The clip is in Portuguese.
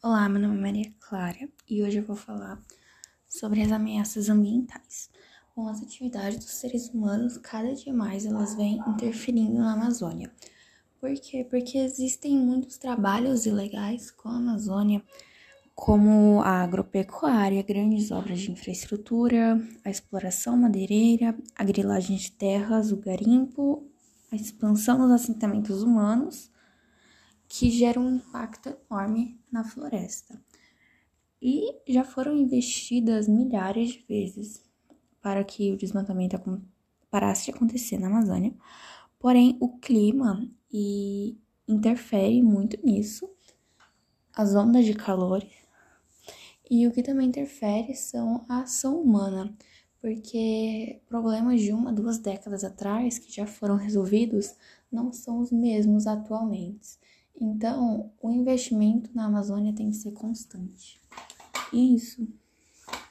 Olá, meu nome é Maria Clara e hoje eu vou falar sobre as ameaças ambientais. Com as atividades dos seres humanos, cada dia mais elas vêm interferindo na Amazônia. Por quê? Porque existem muitos trabalhos ilegais com a Amazônia, como a agropecuária, grandes obras de infraestrutura, a exploração madeireira, a grilagem de terras, o garimpo, a expansão dos assentamentos humanos que geram um impacto enorme na floresta. E já foram investidas milhares de vezes para que o desmatamento parasse de acontecer na Amazônia. Porém, o clima e interfere muito nisso, as ondas de calor. E o que também interfere são a ação humana, porque problemas de uma, duas décadas atrás que já foram resolvidos não são os mesmos atualmente. Então, o investimento na Amazônia tem que ser constante. É isso.